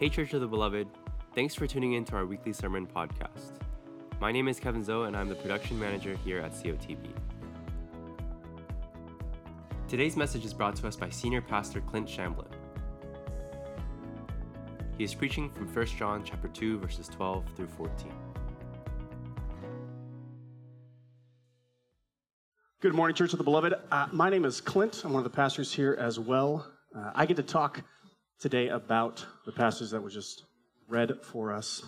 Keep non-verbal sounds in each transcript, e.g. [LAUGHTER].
Hey, Church of the Beloved. Thanks for tuning in to our weekly sermon podcast. My name is Kevin Zoe, and I'm the production manager here at COTB. Today's message is brought to us by Senior Pastor Clint Shamblin. He is preaching from 1 John chapter 2 verses 12 through 14. Good morning, Church of the Beloved. Uh, my name is Clint. I'm one of the pastors here as well. Uh, I get to talk today about the passage that was just read for us.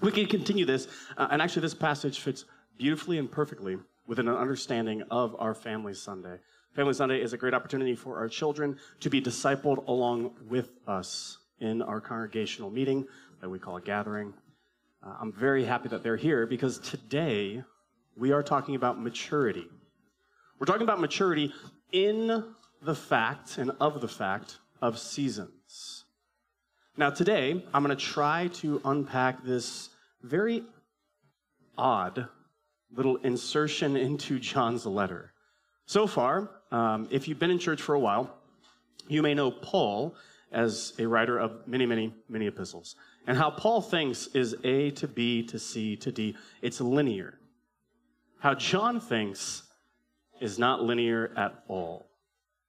We can continue this, uh, and actually, this passage fits beautifully and perfectly within an understanding of our Family Sunday. Family Sunday is a great opportunity for our children to be discipled along with us in our congregational meeting that we call a gathering. Uh, I'm very happy that they're here because today we are talking about maturity. We're talking about maturity in the fact and of the fact of seasons. Now, today, I'm going to try to unpack this very odd little insertion into John's letter. So far, um, if you've been in church for a while, you may know Paul as a writer of many, many, many epistles. And how Paul thinks is A to B to C to D, it's linear. How John thinks is not linear at all.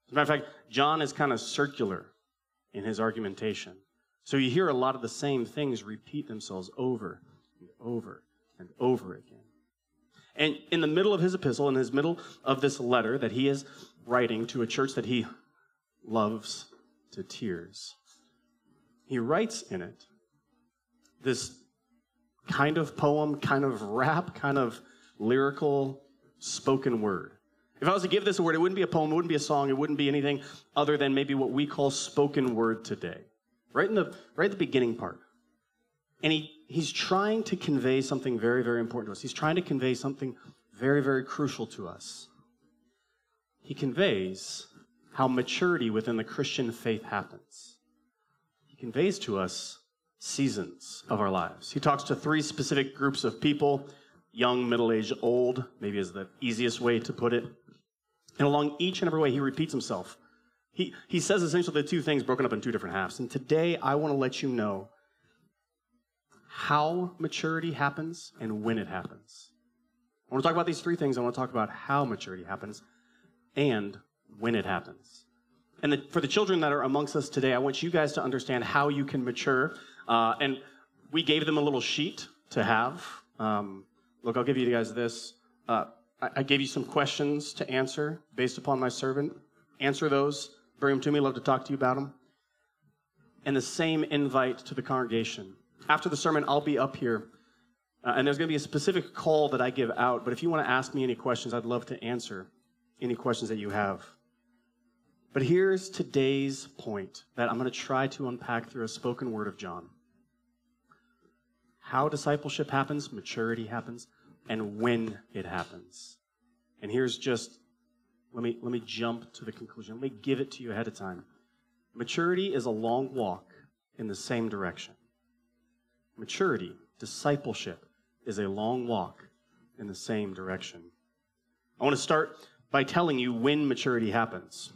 As a matter of fact, John is kind of circular in his argumentation. So you hear a lot of the same things repeat themselves over and over and over again. And in the middle of his epistle, in his middle of this letter that he is writing to a church that he loves to tears, he writes in it this kind of poem, kind of rap, kind of lyrical spoken word. If I was to give this a word, it wouldn't be a poem, it wouldn't be a song, it wouldn't be anything other than maybe what we call spoken word today. Right in the right at the beginning part. And he, he's trying to convey something very, very important to us. He's trying to convey something very, very crucial to us. He conveys how maturity within the Christian faith happens. He conveys to us seasons of our lives. He talks to three specific groups of people young, middle aged, old, maybe is the easiest way to put it. And along each and every way, he repeats himself. He, he says essentially the two things broken up in two different halves. And today, I want to let you know how maturity happens and when it happens. I want to talk about these three things. I want to talk about how maturity happens and when it happens. And the, for the children that are amongst us today, I want you guys to understand how you can mature. Uh, and we gave them a little sheet to have. Um, look, I'll give you guys this. Uh, I gave you some questions to answer based upon my servant. Answer those. Bring them to me. Love to talk to you about them. And the same invite to the congregation. After the sermon, I'll be up here, uh, and there's going to be a specific call that I give out. But if you want to ask me any questions, I'd love to answer any questions that you have. But here's today's point that I'm going to try to unpack through a spoken word of John. How discipleship happens, maturity happens, and when it happens. And here's just let me let me jump to the conclusion. Let me give it to you ahead of time. Maturity is a long walk in the same direction. Maturity, discipleship is a long walk in the same direction. I want to start by telling you when maturity happens.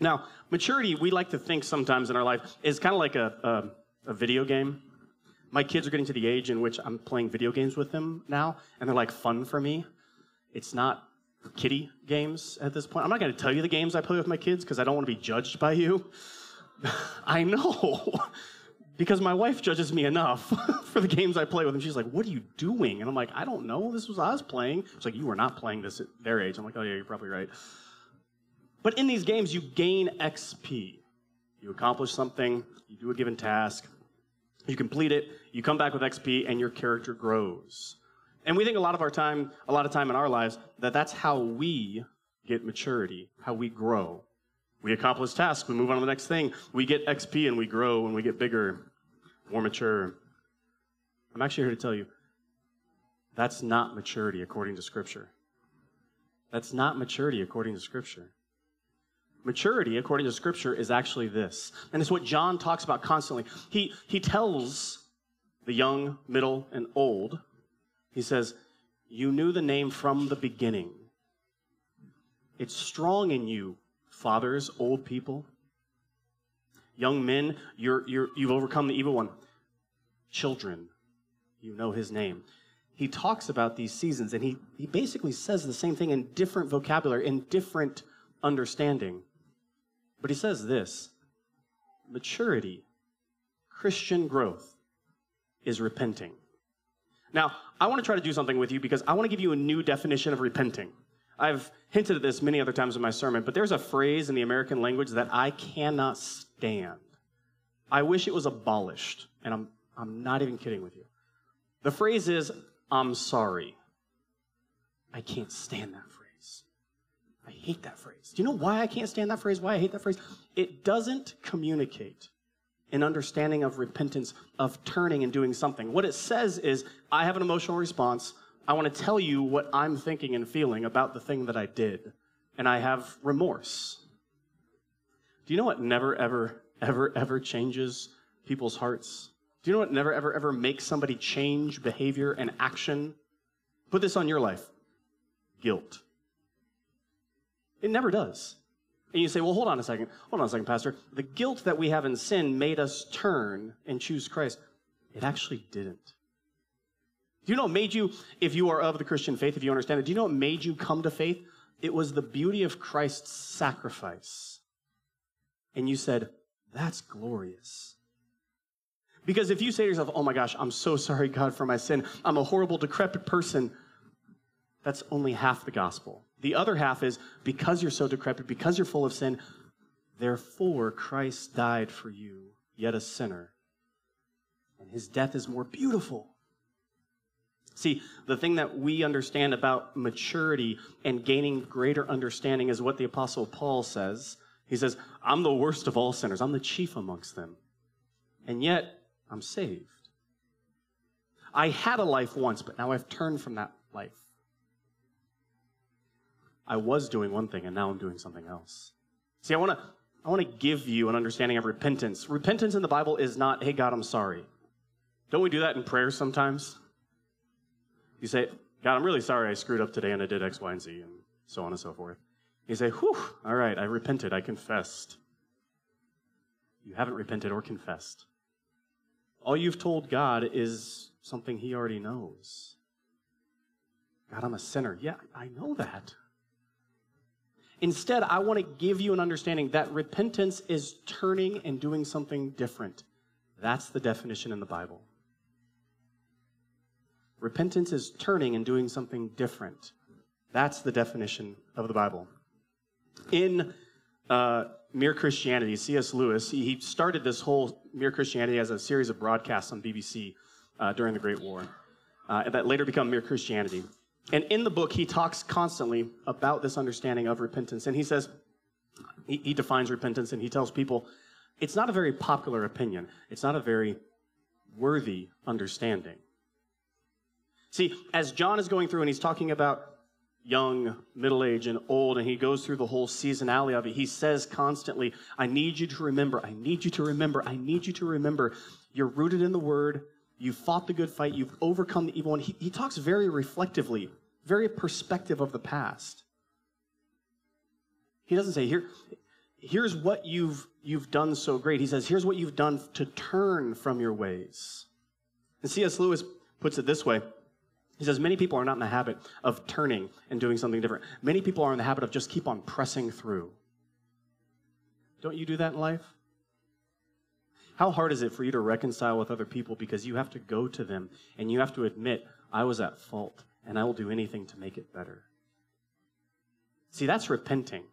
Now, maturity, we like to think sometimes in our life, is kind of like a, a, a video game my kids are getting to the age in which I'm playing video games with them now, and they're like fun for me. It's not kiddie games at this point. I'm not going to tell you the games I play with my kids because I don't want to be judged by you. [LAUGHS] I know. [LAUGHS] because my wife judges me enough [LAUGHS] for the games I play with, and she's like, "What are you doing?" And I'm like, "I don't know. This was I was playing." She's like, "You were not playing this at their age." I'm like, "Oh yeah, you're probably right." But in these games, you gain XP. You accomplish something. You do a given task. You complete it, you come back with XP, and your character grows. And we think a lot of our time, a lot of time in our lives, that that's how we get maturity, how we grow. We accomplish tasks, we move on to the next thing, we get XP and we grow and we get bigger, more mature. I'm actually here to tell you that's not maturity according to Scripture. That's not maturity according to Scripture. Maturity, according to Scripture, is actually this. And it's what John talks about constantly. He, he tells the young, middle, and old, he says, You knew the name from the beginning. It's strong in you, fathers, old people. Young men, you're, you're, you've overcome the evil one. Children, you know his name. He talks about these seasons and he, he basically says the same thing in different vocabulary, in different understanding. But he says this maturity, Christian growth, is repenting. Now, I want to try to do something with you because I want to give you a new definition of repenting. I've hinted at this many other times in my sermon, but there's a phrase in the American language that I cannot stand. I wish it was abolished, and I'm, I'm not even kidding with you. The phrase is, I'm sorry. I can't stand that phrase. I hate that phrase. Do you know why I can't stand that phrase? Why I hate that phrase? It doesn't communicate an understanding of repentance, of turning and doing something. What it says is, I have an emotional response. I want to tell you what I'm thinking and feeling about the thing that I did. And I have remorse. Do you know what never, ever, ever, ever changes people's hearts? Do you know what never, ever, ever makes somebody change behavior and action? Put this on your life guilt. It never does. And you say, well, hold on a second. Hold on a second, Pastor. The guilt that we have in sin made us turn and choose Christ. It actually didn't. Do you know what made you, if you are of the Christian faith, if you understand it, do you know what made you come to faith? It was the beauty of Christ's sacrifice. And you said, that's glorious. Because if you say to yourself, oh my gosh, I'm so sorry, God, for my sin, I'm a horrible, decrepit person, that's only half the gospel. The other half is because you're so decrepit, because you're full of sin, therefore Christ died for you, yet a sinner. And his death is more beautiful See, the thing that we understand about maturity and gaining greater understanding is what the Apostle Paul says. He says, I'm the worst of all sinners, I'm the chief amongst them. And yet, I'm saved. I had a life once, but now I've turned from that life. I was doing one thing, and now I'm doing something else. See, I want to. I want to give you an understanding of repentance. Repentance in the Bible is not, hey, God, I'm sorry. Don't we do that in prayer sometimes? You say, God, I'm really sorry I screwed up today and I did X, Y, and Z, and so on and so forth. You say, whew, all right, I repented, I confessed. You haven't repented or confessed. All you've told God is something He already knows. God, I'm a sinner. Yeah, I know that. Instead, I want to give you an understanding that repentance is turning and doing something different. That's the definition in the Bible. Repentance is turning and doing something different. That's the definition of the Bible. In uh, Mere Christianity, C.S. Lewis, he started this whole Mere Christianity as a series of broadcasts on BBC uh, during the Great War uh, that later become Mere Christianity. And in the book, he talks constantly about this understanding of repentance. And he says, he, he defines repentance and he tells people it's not a very popular opinion, it's not a very worthy understanding. See, as John is going through and he's talking about young, middle age, and old, and he goes through the whole seasonality of it, he says constantly, I need you to remember, I need you to remember, I need you to remember. You're rooted in the word, you've fought the good fight, you've overcome the evil one. He, he talks very reflectively, very perspective of the past. He doesn't say, Here, here's what you've, you've done so great. He says, here's what you've done to turn from your ways. And C.S. Lewis puts it this way he says many people are not in the habit of turning and doing something different. Many people are in the habit of just keep on pressing through. Don't you do that in life? How hard is it for you to reconcile with other people because you have to go to them and you have to admit, I was at fault and I will do anything to make it better? See, that's repenting.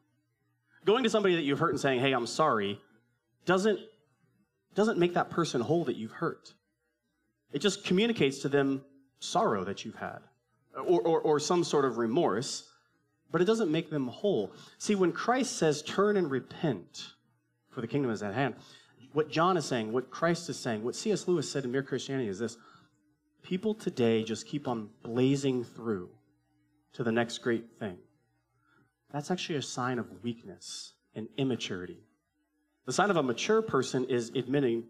Going to somebody that you've hurt and saying, hey, I'm sorry, doesn't, doesn't make that person whole that you've hurt. It just communicates to them sorrow that you've had or, or, or some sort of remorse, but it doesn't make them whole. See, when Christ says, turn and repent, for the kingdom is at hand, what John is saying, what Christ is saying, what C.S. Lewis said in Mere Christianity is this people today just keep on blazing through to the next great thing. That's actually a sign of weakness and immaturity. The sign of a mature person is admitting,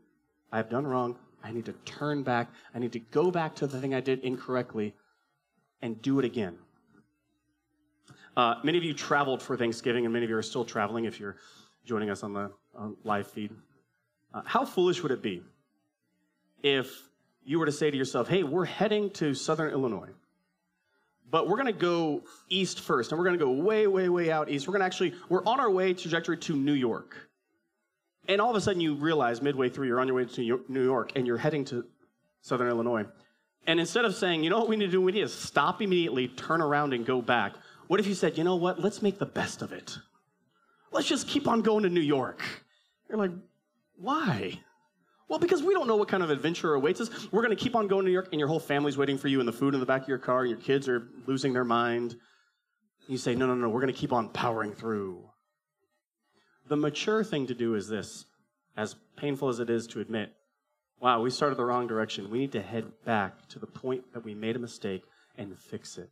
I've done wrong, I need to turn back. I need to go back to the thing I did incorrectly and do it again. Uh, many of you traveled for Thanksgiving, and many of you are still traveling if you're joining us on the on live feed. Uh, how foolish would it be if you were to say to yourself, hey, we're heading to southern Illinois, but we're going to go east first, and we're going to go way, way, way out east. We're going to actually, we're on our way trajectory to New York. And all of a sudden you realize midway through you're on your way to New York and you're heading to southern Illinois. And instead of saying, you know what we need to do? We need to stop immediately, turn around, and go back. What if you said, you know what? Let's make the best of it. Let's just keep on going to New York. You're like, why? Well, because we don't know what kind of adventure awaits us. We're going to keep on going to New York, and your whole family's waiting for you, and the food in the back of your car, and your kids are losing their mind. You say, no, no, no, we're going to keep on powering through. The mature thing to do is this, as painful as it is to admit, wow, we started the wrong direction. We need to head back to the point that we made a mistake and fix it.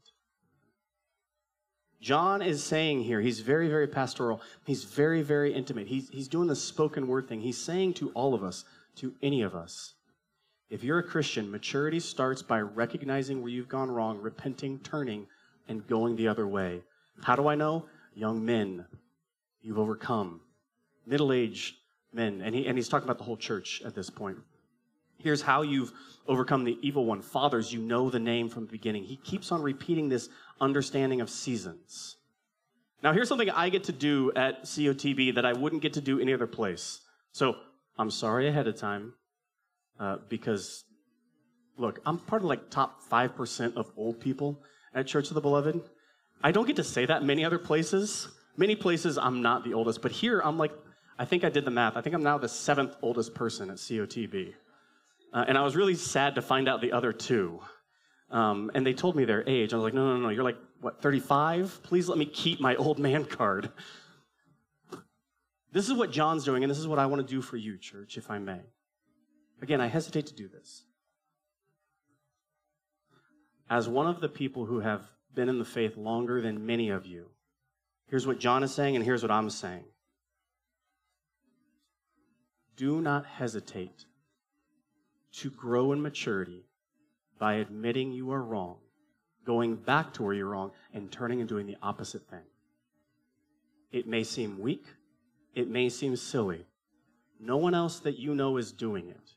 John is saying here, he's very, very pastoral. He's very, very intimate. He's, he's doing the spoken word thing. He's saying to all of us, to any of us, if you're a Christian, maturity starts by recognizing where you've gone wrong, repenting, turning, and going the other way. How do I know? Young men, you've overcome. Middle aged men, and, he, and he's talking about the whole church at this point. Here's how you've overcome the evil one. Fathers, you know the name from the beginning. He keeps on repeating this understanding of seasons. Now, here's something I get to do at COTB that I wouldn't get to do any other place. So I'm sorry ahead of time uh, because, look, I'm part of like top 5% of old people at Church of the Beloved. I don't get to say that many other places. Many places I'm not the oldest, but here I'm like, I think I did the math. I think I'm now the seventh oldest person at COTB. Uh, and I was really sad to find out the other two. Um, and they told me their age. I was like, no, no, no, you're like, what, 35? Please let me keep my old man card. This is what John's doing, and this is what I want to do for you, church, if I may. Again, I hesitate to do this. As one of the people who have been in the faith longer than many of you, here's what John is saying, and here's what I'm saying. Do not hesitate to grow in maturity by admitting you are wrong, going back to where you're wrong, and turning and doing the opposite thing. It may seem weak, it may seem silly. No one else that you know is doing it.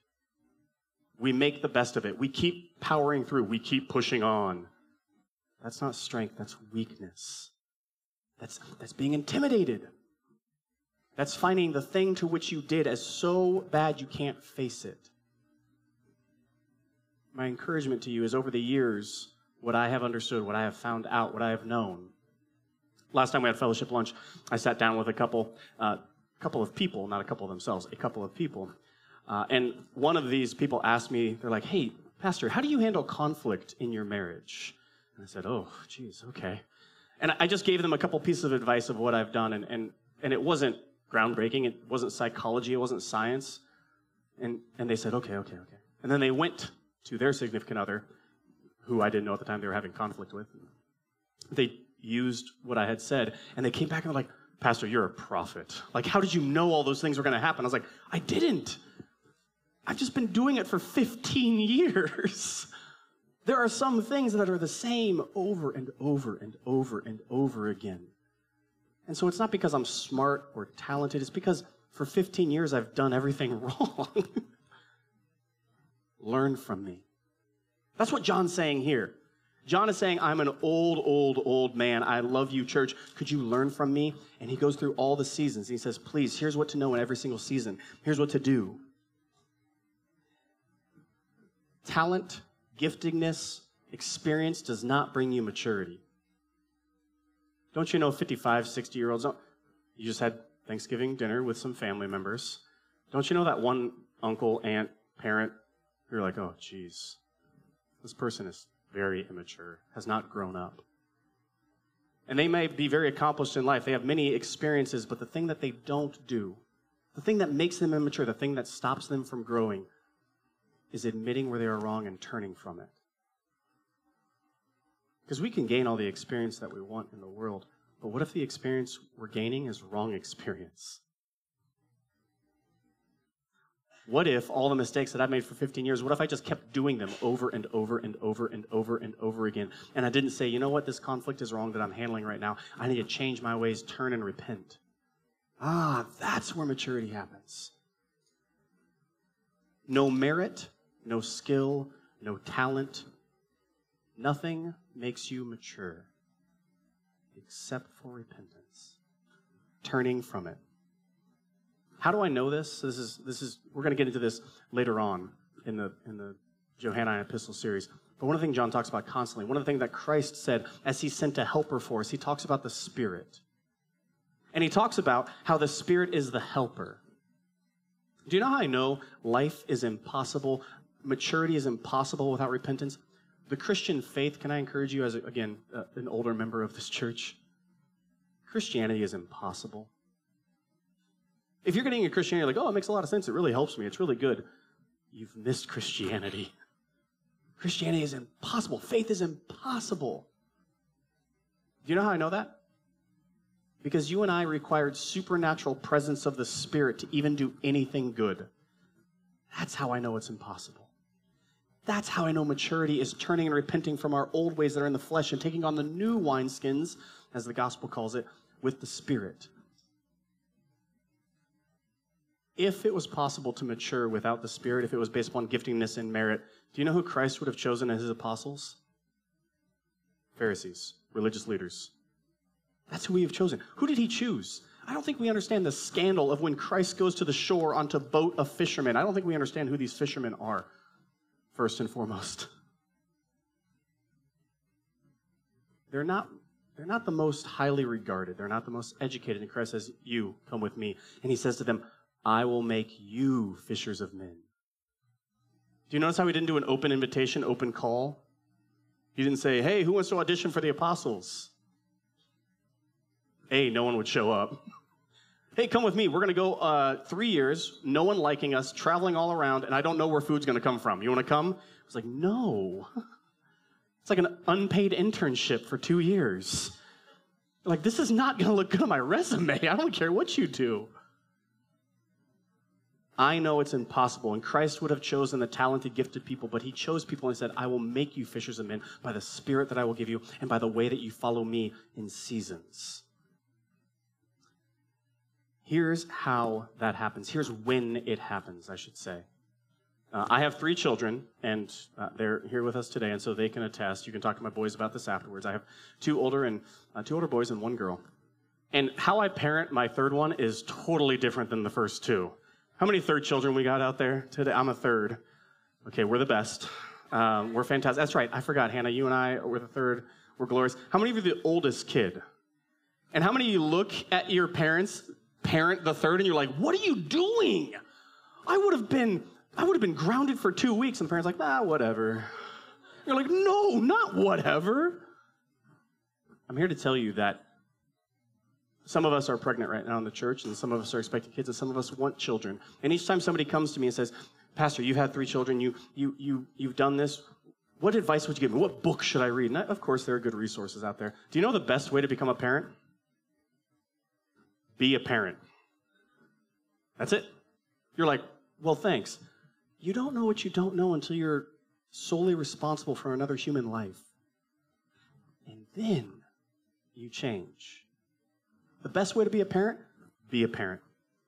We make the best of it. We keep powering through. We keep pushing on. That's not strength, that's weakness. That's, that's being intimidated. That's finding the thing to which you did as so bad you can't face it my encouragement to you is over the years, what I have understood, what I have found out, what I have known. Last time we had fellowship lunch, I sat down with a couple, uh, couple of people, not a couple of themselves, a couple of people. Uh, and one of these people asked me, they're like, hey, Pastor, how do you handle conflict in your marriage? And I said, oh, geez, okay. And I just gave them a couple pieces of advice of what I've done, and, and, and it wasn't groundbreaking, it wasn't psychology, it wasn't science. And, and they said, okay, okay, okay. And then they went to their significant other, who I didn't know at the time they were having conflict with. They used what I had said, and they came back and were like, Pastor, you're a prophet. Like, how did you know all those things were going to happen? I was like, I didn't. I've just been doing it for 15 years. [LAUGHS] there are some things that are the same over and over and over and over again. And so it's not because I'm smart or talented, it's because for 15 years I've done everything [LAUGHS] wrong. Learn from me. That's what John's saying here. John is saying, I'm an old, old, old man. I love you, church. Could you learn from me? And he goes through all the seasons. He says, Please, here's what to know in every single season. Here's what to do. Talent, giftingness, experience does not bring you maturity. Don't you know 55, 60 year olds? You just had Thanksgiving dinner with some family members. Don't you know that one uncle, aunt, parent you're like, oh, geez, this person is very immature, has not grown up. And they may be very accomplished in life. They have many experiences, but the thing that they don't do, the thing that makes them immature, the thing that stops them from growing, is admitting where they are wrong and turning from it. Because we can gain all the experience that we want in the world, but what if the experience we're gaining is wrong experience? What if all the mistakes that I've made for 15 years, what if I just kept doing them over and over and over and over and over again? And I didn't say, you know what, this conflict is wrong that I'm handling right now. I need to change my ways, turn and repent. Ah, that's where maturity happens. No merit, no skill, no talent. Nothing makes you mature except for repentance, turning from it. How do I know this? This is this is we're going to get into this later on in the in the Johannine epistle series. But one of the things John talks about constantly, one of the things that Christ said as he sent a helper for us, he talks about the Spirit. And he talks about how the Spirit is the helper. Do you know how I know life is impossible? Maturity is impossible without repentance? The Christian faith, can I encourage you, as again, uh, an older member of this church? Christianity is impossible. If you're getting into Christianity, like, oh, it makes a lot of sense, it really helps me, it's really good, you've missed Christianity. [LAUGHS] Christianity is impossible. Faith is impossible. Do you know how I know that? Because you and I required supernatural presence of the Spirit to even do anything good. That's how I know it's impossible. That's how I know maturity is turning and repenting from our old ways that are in the flesh and taking on the new wineskins, as the gospel calls it, with the Spirit. If it was possible to mature without the Spirit, if it was based upon giftingness and merit, do you know who Christ would have chosen as his apostles? Pharisees, religious leaders. That's who we have chosen. Who did he choose? I don't think we understand the scandal of when Christ goes to the shore onto boat of fishermen. I don't think we understand who these fishermen are, first and foremost. [LAUGHS] They're not, they're not the most highly regarded. They're not the most educated. And Christ says, You, come with me. And he says to them, I will make you fishers of men. Do you notice how he didn't do an open invitation, open call? He didn't say, hey, who wants to audition for the apostles? A, no one would show up. [LAUGHS] hey, come with me. We're going to go uh, three years, no one liking us, traveling all around, and I don't know where food's going to come from. You want to come? I was like, no. [LAUGHS] It's like an unpaid internship for two years. Like, this is not going to look good on my resume. I don't care what you do. I know it's impossible. And Christ would have chosen the talented, gifted people, but he chose people and said, I will make you fishers of men by the spirit that I will give you and by the way that you follow me in seasons. Here's how that happens. Here's when it happens, I should say. Uh, I have three children, and uh, they're here with us today, and so they can attest. You can talk to my boys about this afterwards. I have two older and uh, two older boys and one girl. And how I parent my third one is totally different than the first two. How many third children we got out there today? I'm a third. Okay, we're the best. Um, we're fantastic. That's right. I forgot, Hannah. You and I were the third. We're glorious. How many of you are the oldest kid? And how many of you look at your parents, parent the third, and you're like, "What are you doing?" I would have been, I would have been grounded for two weeks, and parents like, "Ah, whatever." You're like, "No, not whatever." I'm here to tell you that some of us are pregnant right now in the church, and some of us are expecting kids, and some of us want children. And each time somebody comes to me and says, Pastor, you've had three children, you, you, you, you've done this. What advice would you give me? What book should I read? And I, of course, there are good resources out there. Do you know the best way to become a parent? Be a parent. That's it. You're like, well, thanks. You don't know what you don't know until you're solely responsible for another human life. And then you change. The best way to be a parent? Be a parent.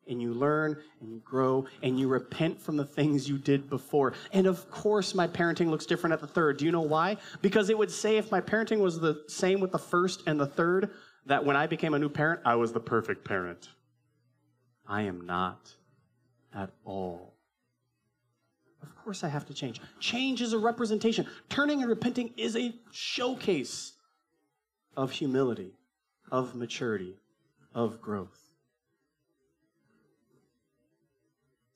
And you learn and you grow and you repent from the things you did before. And of course, my parenting looks different at the third. Do you know why? Because it would say if my parenting was the same with the first and the third, that when I became a new parent, I was the perfect parent. I am not at all. Of course, I have to change. Change is a representation. Turning and repenting is a showcase of humility, of maturity, of growth.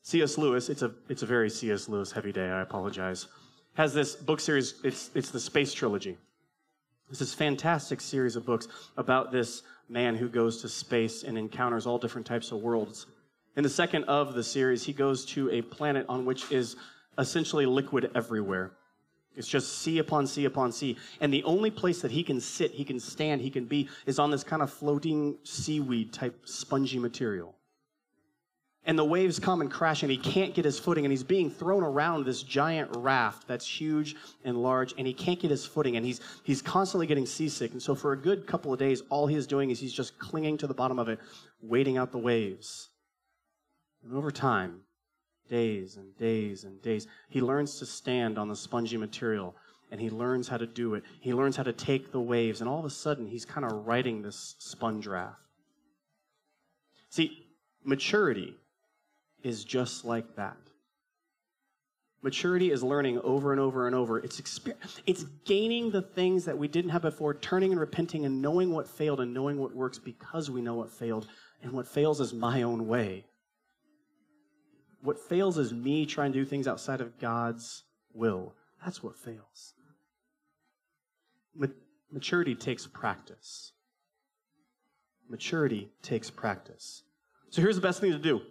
C.S. Lewis, it's a, it's a very C.S. Lewis heavy day, I apologize, has this book series, it's, it's the Space Trilogy. It's this fantastic series of books about this man who goes to space and encounters all different types of worlds. In the second of the series, he goes to a planet on which is essentially liquid everywhere. It's just sea upon sea upon sea. And the only place that he can sit, he can stand, he can be, is on this kind of floating seaweed type spongy material. And the waves come and crash, and he can't get his footing, and he's being thrown around this giant raft that's huge and large, and he can't get his footing, and he's, he's constantly getting seasick. And so, for a good couple of days, all he is doing is he's just clinging to the bottom of it, waiting out the waves. And over time, days and days and days. He learns to stand on the spongy material and he learns how to do it. He learns how to take the waves, and all of a sudden, he's kind of writing this sponge raft. See, maturity is just like that. Maturity is learning over and over and over. It's, exper- it's gaining the things that we didn't have before, turning and repenting and knowing what failed and knowing what works because we know what failed. And what fails is my own way. What fails is me trying to do things outside of God's will. That's what fails. Maturity takes practice. Maturity takes practice. So here's the best thing to do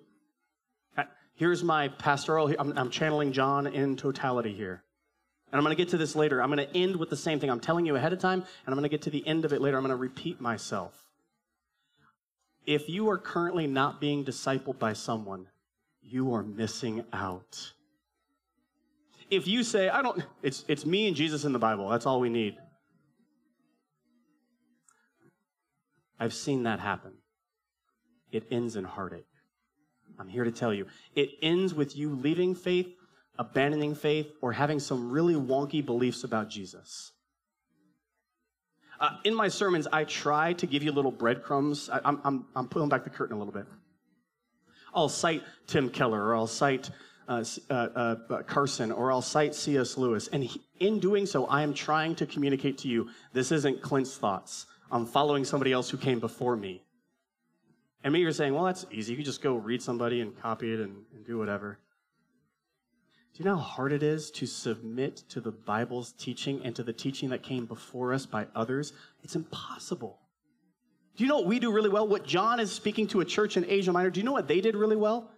uh, Here's my pastoral, I'm, I'm channeling John in totality here. And I'm going to get to this later. I'm going to end with the same thing. I'm telling you ahead of time, and I'm going to get to the end of it later. I'm going to repeat myself. If you are currently not being discipled by someone, you are missing out. If you say, I don't, it's, it's me and Jesus in the Bible, that's all we need. I've seen that happen. It ends in heartache. I'm here to tell you. It ends with you leaving faith, abandoning faith, or having some really wonky beliefs about Jesus. Uh, in my sermons, I try to give you little breadcrumbs. I, am I'm, I'm pulling back the curtain a little bit. I'll cite Tim Keller, or I'll cite uh, uh, uh, Carson, or I'll cite C.S. Lewis. And he, in doing so, I am trying to communicate to you this isn't Clint's thoughts. I'm following somebody else who came before me. And maybe you're saying, well, that's easy. You just go read somebody and copy it and, and do whatever. Do you know how hard it is to submit to the Bible's teaching and to the teaching that came before us by others? It's impossible. Do you know what we do really well? What John is speaking to a church in Asia Minor, do you know what they did really well?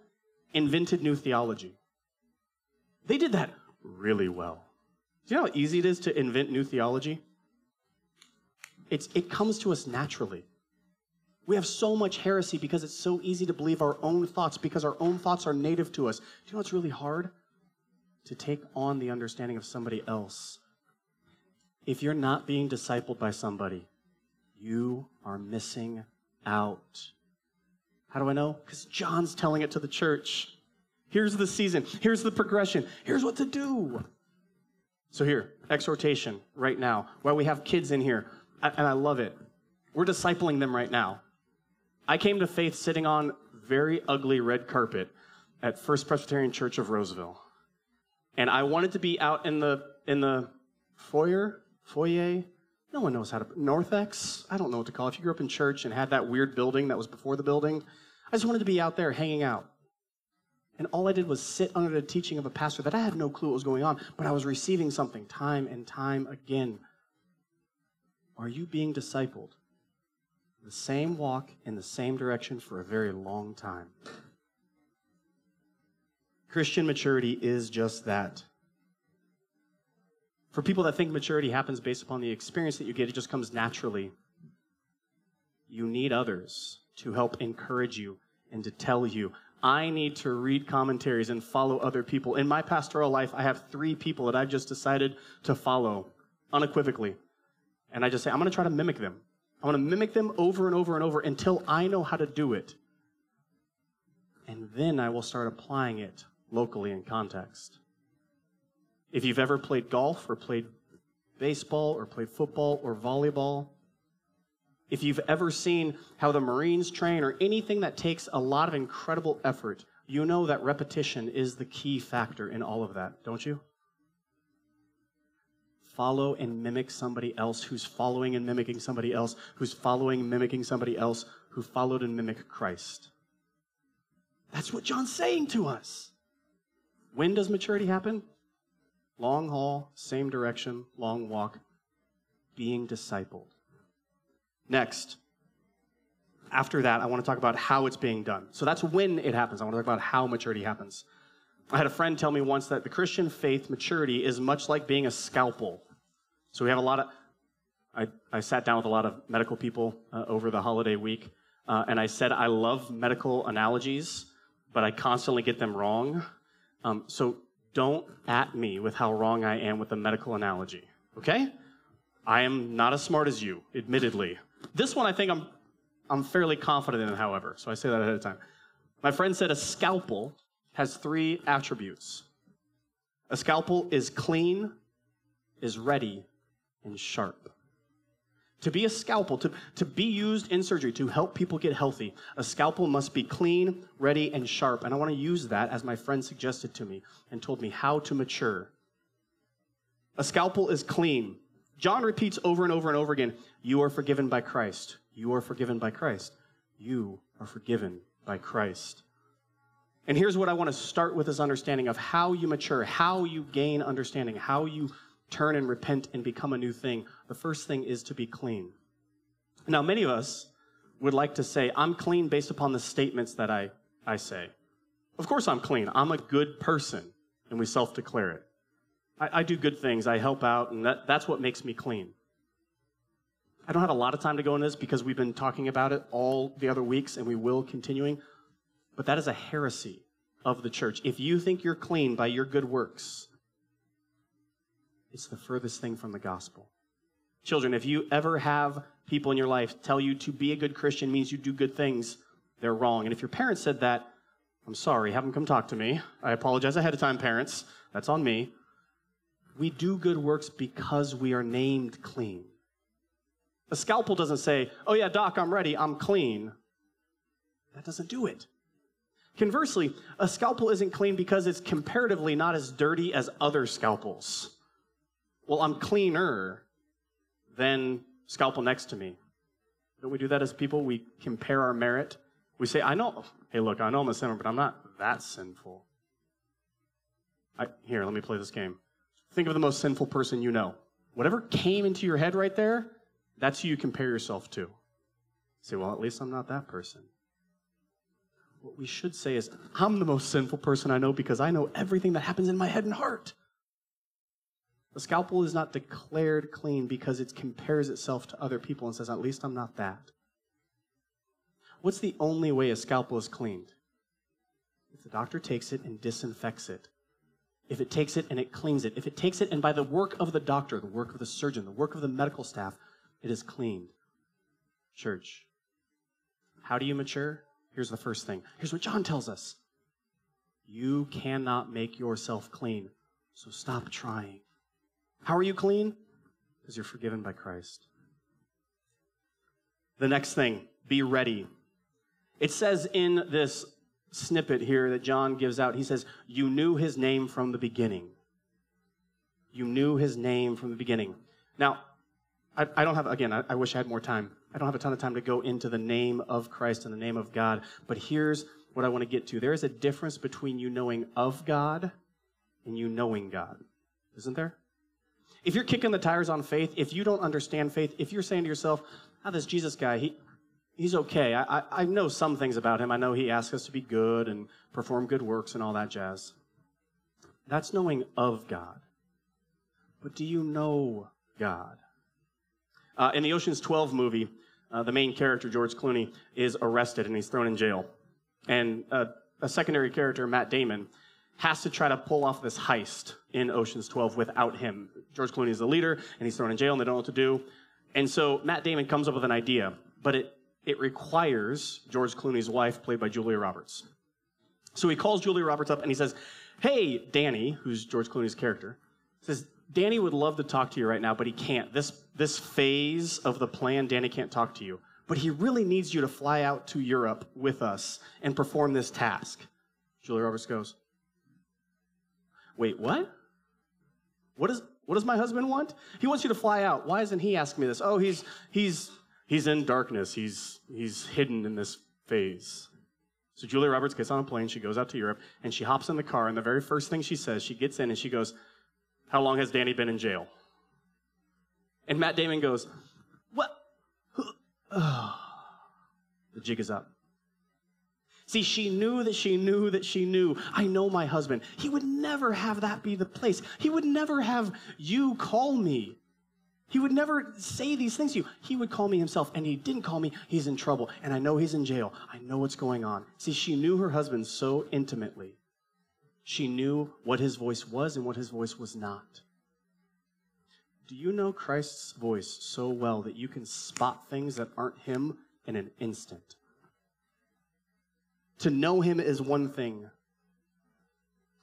Invented new theology. They did that really well. Do you know how easy it is to invent new theology? It's, it comes to us naturally. We have so much heresy because it's so easy to believe our own thoughts because our own thoughts are native to us. Do you know what's really hard? To take on the understanding of somebody else. If you're not being discipled by somebody, you are missing out. How do I know? Because John's telling it to the church. Here's the season. Here's the progression. Here's what to do. So, here, exhortation right now. While we have kids in here, and I love it, we're discipling them right now. I came to faith sitting on very ugly red carpet at First Presbyterian Church of Roseville. And I wanted to be out in the in the foyer, foyer. No one knows how to narthex. I don't know what to call it. If you grew up in church and had that weird building that was before the building, I just wanted to be out there hanging out. And all I did was sit under the teaching of a pastor that I had no clue what was going on, but I was receiving something time and time again. Are you being discipled? the same walk in the same direction for a very long time. Christian maturity is just that. For people that think maturity happens based upon the experience that you get, it just comes naturally. You need others to help encourage you and to tell you. I need to read commentaries and follow other people. In my pastoral life, I have three people that I've just decided to follow unequivocally. And I just say, I'm going to try to mimic them. I want to mimic them over and over and over until I know how to do it. And then I will start applying it locally in context. If you've ever played golf or played baseball or played football or volleyball, if you've ever seen how the Marines train or anything that takes a lot of incredible effort, you know that repetition is the key factor in all of that, don't you? follow and mimic somebody else who's following and mimicking somebody else who's following and mimicking somebody else who followed and mimicked Christ. That's what John's saying to us. When does maturity happen? Long haul, same direction, long walk, being discipled. Next, after that, I want to talk about how it's being done. So that's when it happens. I want to talk about how maturity happens. I had a friend tell me once that the Christian faith maturity is much like being a scalpel. So we have a lot of, I, I sat down with a lot of medical people uh, over the holiday week, uh, and I said, I love medical analogies, but I constantly get them wrong. Um, so don't at me with how wrong I am with the medical analogy, okay? I am not as smart as you, admittedly. This one I think I'm, I'm fairly confident in, however, so I say that ahead of time. My friend said a scalpel has three attributes a scalpel is clean, is ready, and sharp. To be a scalpel, to, to be used in surgery to help people get healthy, a scalpel must be clean, ready, and sharp. And I want to use that as my friend suggested to me and told me how to mature. A scalpel is clean. John repeats over and over and over again You are forgiven by Christ. You are forgiven by Christ. You are forgiven by Christ. And here's what I want to start with this understanding of how you mature, how you gain understanding, how you turn and repent and become a new thing, the first thing is to be clean. Now, many of us would like to say, I'm clean based upon the statements that I, I say. Of course, I'm clean. I'm a good person, and we self declare it. I, I, do good things, I help out, and that, that's what makes me clean. I don't have a lot of time to go into this because we've been talking about it all the other weeks, and we will continuing. But that is a heresy of the church. If you think you're clean by your good works, it's the furthest thing from the gospel. Children, if you ever have people in your life tell you to be a good Christian means you do good things, they're wrong. And if your parents said that, I'm sorry, have them come talk to me. I apologize ahead of time, parents. That's on me. We do good works because we are named clean. A scalpel doesn't say, Oh, yeah, doc, I'm ready, I'm clean. That doesn't do it. Conversely, a scalpel isn't clean because it's comparatively not as dirty as other scalpels well, I'm cleaner than scalpel next to me. Don't we do that as people? We compare our merit. We say, I know, hey, look, I know I'm a sinner, but I'm not that sinful. I, here, let me play this game. Think of the most sinful person you know. Whatever came into your head right there, that's who you compare yourself to. Say, well, at least I'm not that person. What we should say is, I'm the most sinful person I know because I know everything that happens in my head and heart. The scalpel is not declared clean because it compares itself to other people and says, at least I'm not that. What's the only way a scalpel is cleaned? If the doctor takes it and disinfects it. If it takes it and it cleans it. If it takes it and by the work of the doctor, the work of the surgeon, the work of the medical staff, it is cleaned. Church, how do you mature? Here's the first thing. Here's what John tells us You cannot make yourself clean, so stop trying. How are you clean? Because you're forgiven by Christ. The next thing, be ready. It says in this snippet here that John gives out, he says, You knew his name from the beginning. You knew his name from the beginning. Now, I, I don't have, again, I, I wish I had more time. I don't have a ton of time to go into the name of Christ and the name of God, but here's what I want to get to. There is a difference between you knowing of God and you knowing God, isn't there? If you're kicking the tires on faith, if you don't understand faith, if you're saying to yourself, oh, this Jesus guy, he, he's okay. I, I, I know some things about him. I know he asks us to be good and perform good works and all that jazz. That's knowing of God. But do you know God? Uh, in the Ocean's 12 movie, uh, the main character, George Clooney, is arrested and he's thrown in jail. And uh, a secondary character, Matt Damon, has to try to pull off this heist in Ocean's 12 without him. George Clooney is the leader, and he's thrown in jail, and they don't know what to do. And so Matt Damon comes up with an idea, but it, it requires George Clooney's wife, played by Julia Roberts. So he calls Julia Roberts up and he says, Hey, Danny, who's George Clooney's character, says, Danny would love to talk to you right now, but he can't. This, this phase of the plan, Danny can't talk to you. But he really needs you to fly out to Europe with us and perform this task. Julia Roberts goes, Wait, what? What, is, what does my husband want? He wants you to fly out. Why isn't he asking me this? Oh, he's, he's, he's in darkness. He's, he's hidden in this phase. So Julia Roberts gets on a plane. She goes out to Europe and she hops in the car. And the very first thing she says, she gets in and she goes, How long has Danny been in jail? And Matt Damon goes, What? [SIGHS] The jig is up. See, she knew that she knew that she knew, I know my husband. He would never have that be the place. He would never have you call me. He would never say these things to you. He would call me himself, and he didn't call me. He's in trouble, and I know he's in jail. I know what's going on. See, she knew her husband so intimately. She knew what his voice was and what his voice was not. Do you know Christ's voice so well that you can spot things that aren't him in an instant? To know him is one thing,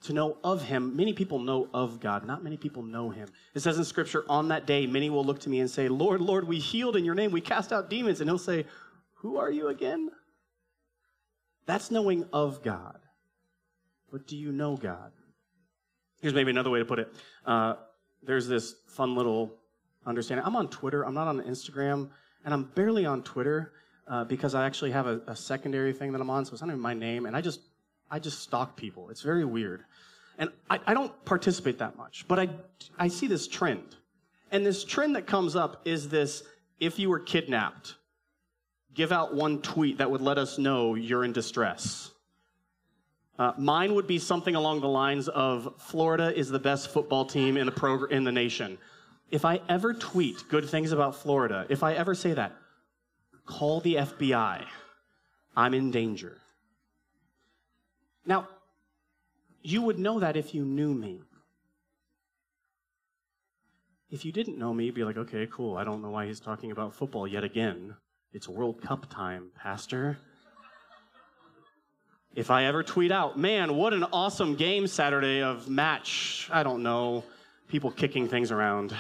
to know of him. Many people know of God, not many people know him. It says in scripture, on that day, many will look to me and say, Lord, Lord, we healed in your name, we cast out demons. And he'll say, Who are you again? That's knowing of God. But do you know God? Here's maybe another way to put it. Uh, there's this fun little understanding. I'm on Twitter, I'm not on Instagram, and I'm barely on Twitter uh, because I actually have a, a secondary thing that I'm on, so it's not even my name, and I just I just stalk people. It's very weird. And I, I don't participate that much, but I, I see this trend. And this trend that comes up is this if you were kidnapped, give out one tweet that would let us know you're in distress. Uh, mine would be something along the lines of Florida is the best football team in the, progr- in the nation. If I ever tweet good things about Florida, if I ever say that, call the FBI. I'm in danger. Now, you would know that if you knew me. If you didn't know me, you'd be like, okay, cool. I don't know why he's talking about football yet again. It's World Cup time, Pastor. If I ever tweet out, man, what an awesome game Saturday of match, I don't know, people kicking things around,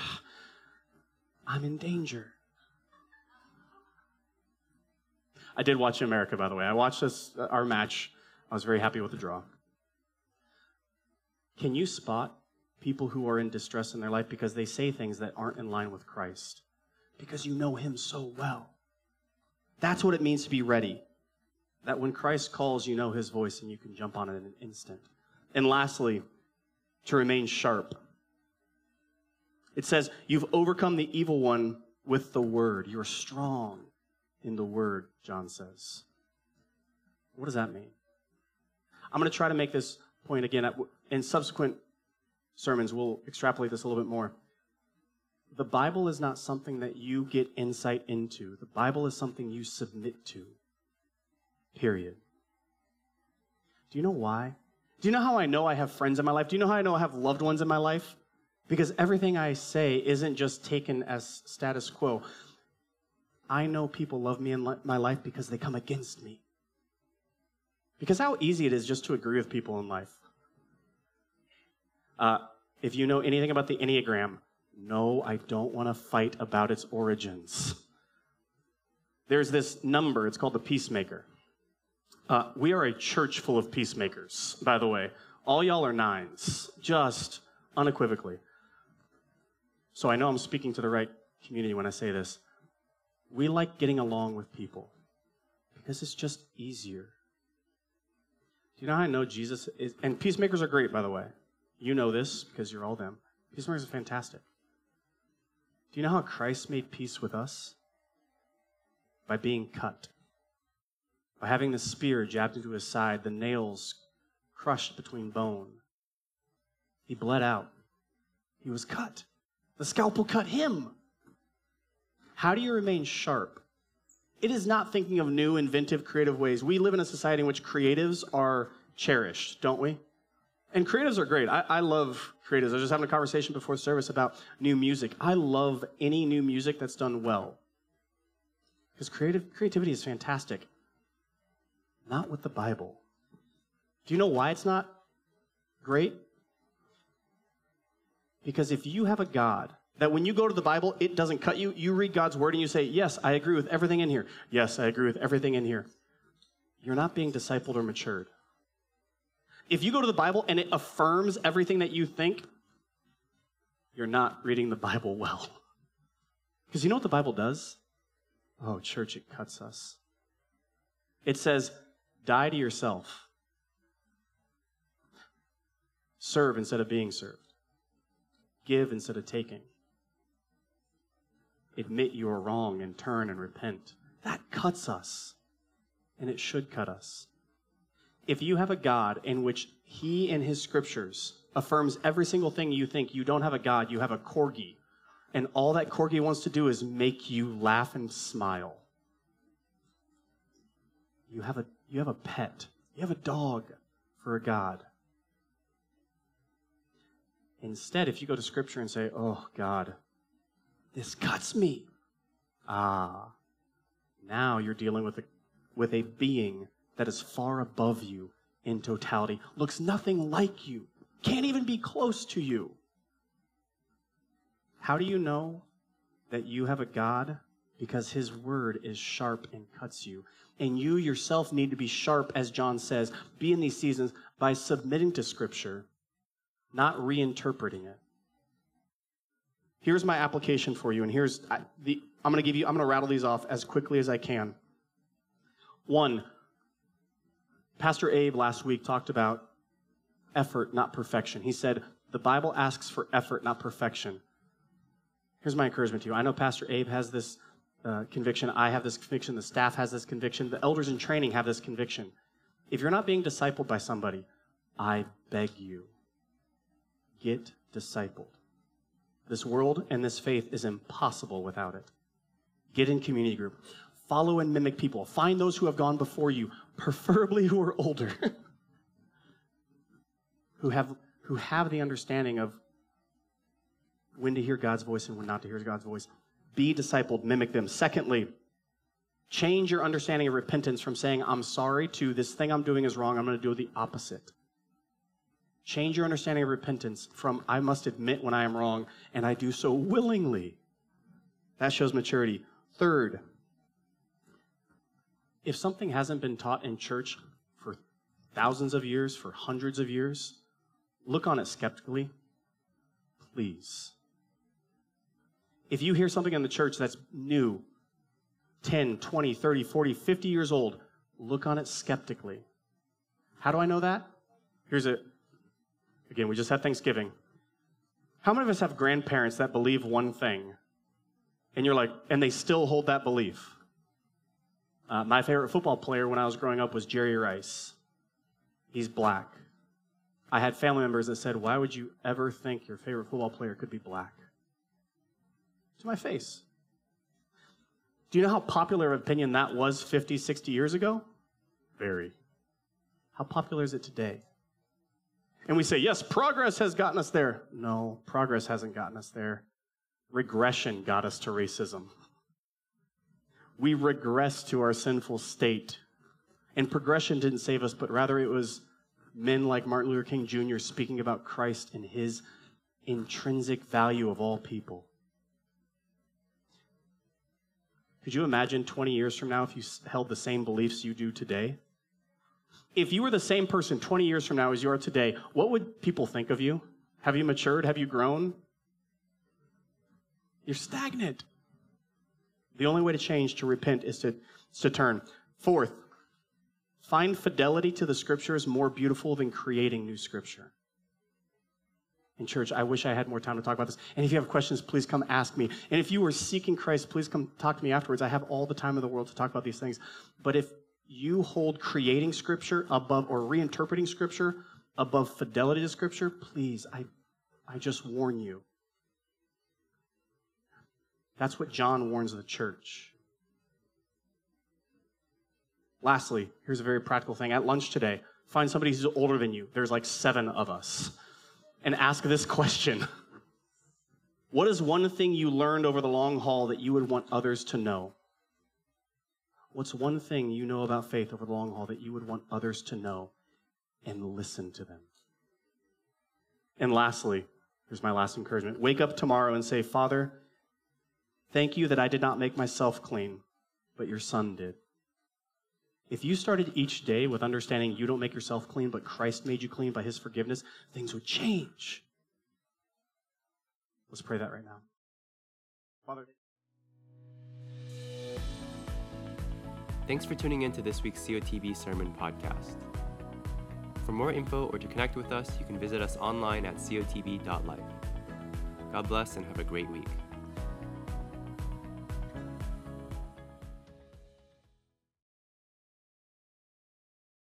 [SIGHS] I'm in danger. I did watch America, by the way. I watched this, uh, our match I was very happy with the draw. Can you spot people who are in distress in their life because they say things that aren't in line with Christ? Because you know Him so well. That's what it means to be ready. That when Christ calls, you know His voice and you can jump on it in an instant. And lastly, to remain sharp. It says, You've overcome the evil one with the word. You're strong in the word, John says. What does that mean? I'm going to try to make this point again. In subsequent sermons, we'll extrapolate this a little bit more. The Bible is not something that you get insight into, the Bible is something you submit to. Period. Do you know why? Do you know how I know I have friends in my life? Do you know how I know I have loved ones in my life? Because everything I say isn't just taken as status quo. I know people love me in my life because they come against me. Because how easy it is just to agree with people in life. Uh, if you know anything about the Enneagram, no, I don't want to fight about its origins. There's this number, it's called the peacemaker. Uh, we are a church full of peacemakers, by the way. All y'all are nines, just unequivocally. So I know I'm speaking to the right community when I say this. We like getting along with people because it's just easier. Do you know how I know Jesus is? And peacemakers are great, by the way. You know this because you're all them. Peacemakers are fantastic. Do you know how Christ made peace with us? By being cut. By having the spear jabbed into his side, the nails crushed between bone. He bled out. He was cut. The scalpel cut him. How do you remain sharp it is not thinking of new, inventive, creative ways. We live in a society in which creatives are cherished, don't we? And creatives are great. I, I love creatives. I was just having a conversation before service about new music. I love any new music that's done well. Because creative creativity is fantastic. Not with the Bible. Do you know why it's not great? Because if you have a God that when you go to the Bible, it doesn't cut you. You read God's word and you say, Yes, I agree with everything in here. Yes, I agree with everything in here. You're not being discipled or matured. If you go to the Bible and it affirms everything that you think, you're not reading the Bible well. [LAUGHS] Because you know what the Bible does? Oh, church, it cuts us. It says, die to yourself. Serve instead of being served. Give instead of taking admit you are wrong and turn and repent. That cuts us, and it should cut us. If you have a God in which He in His scriptures affirms every single thing you think, you don't have a God, you have a corgi. And all that corgi wants to do is make you laugh and smile. You have a, you have a pet, you have a dog for a God. Instead, if you go to Scripture and say, Oh, God, this cuts me. Ah, now you're dealing with a, with a being that is far above you in totality, looks nothing like you, can't even be close to you. How do you know that you have a God? Because his word is sharp and cuts you. And you yourself need to be sharp, as John says, be in these seasons by submitting to Scripture, not reinterpreting it. Here's my application for you, and here's the I'm going to give you I'm going to rattle these off as quickly as I can. One, Pastor Abe last week talked about effort, not perfection. He said the Bible asks for effort, not perfection. Here's my encouragement to you. I know Pastor Abe has this uh, conviction. I have this conviction. The staff has this conviction. The elders in training have this conviction. If you're not being discipled by somebody, I beg you, get discipled. This world and this faith is impossible without it. Get in community group. Follow and mimic people. Find those who have gone before you, preferably who are older, [LAUGHS] who have who have the understanding of when to hear God's voice and when not to hear God's voice. Be discipled, mimic them. Secondly, change your understanding of repentance from saying, I'm sorry, to this thing I'm doing is wrong, I'm going to do the opposite. Change your understanding of repentance from, I must admit when I am wrong, and I do so willingly. That shows maturity. Third, if something hasn't been taught in church for thousands of years, for hundreds of years, look on it skeptically. Please. If you hear something in the church that's new, 10, 20, 30, 40, 50 years old, look on it skeptically. How do I know that? Here's a, again, we just had Thanksgiving. How many of us have grandparents that believe one thing? And you're like, and they still hold that belief? Uh, my favorite football player when I was growing up was Jerry Rice. He's black. I had family members that said, Why would you ever think your favorite football player could be black? To my face. Do you know how popular of opinion that was 50, 60 years ago? Very. How popular is it today? And we say, yes, progress has gotten us there. No, progress hasn't gotten us there. Regression got us to racism. We regress to our sinful state. And progression didn't save us, but rather it was men like Martin Luther King Jr. speaking about Christ and his intrinsic value of all people. Could you imagine 20 years from now if you held the same beliefs you do today? If you were the same person 20 years from now as you are today, what would people think of you? Have you matured? Have you grown? You're stagnant. The only way to change, to repent, is to, is to turn. Fourth, find fidelity to the scriptures more beautiful than creating new scripture. In church, I wish I had more time to talk about this. And if you have questions, please come ask me. And if you are seeking Christ, please come talk to me afterwards. I have all the time in the world to talk about these things. But if you hold creating scripture above or reinterpreting scripture above fidelity to scripture, please, I, I just warn you. That's what John warns the church. Lastly, here's a very practical thing. At lunch today, find somebody who's older than you. There's like seven of us. And ask this question [LAUGHS] What is one thing you learned over the long haul that you would want others to know? What's one thing you know about faith over the long haul that you would want others to know and listen to them? And lastly, here's my last encouragement wake up tomorrow and say, Father, thank you that I did not make myself clean, but your son did. If you started each day with understanding you don't make yourself clean, but Christ made you clean by his forgiveness, things would change. Let's pray that right now. Father, Thanks for tuning in to this week's COTB Sermon Podcast. For more info or to connect with us, you can visit us online at cotb.life. God bless and have a great week.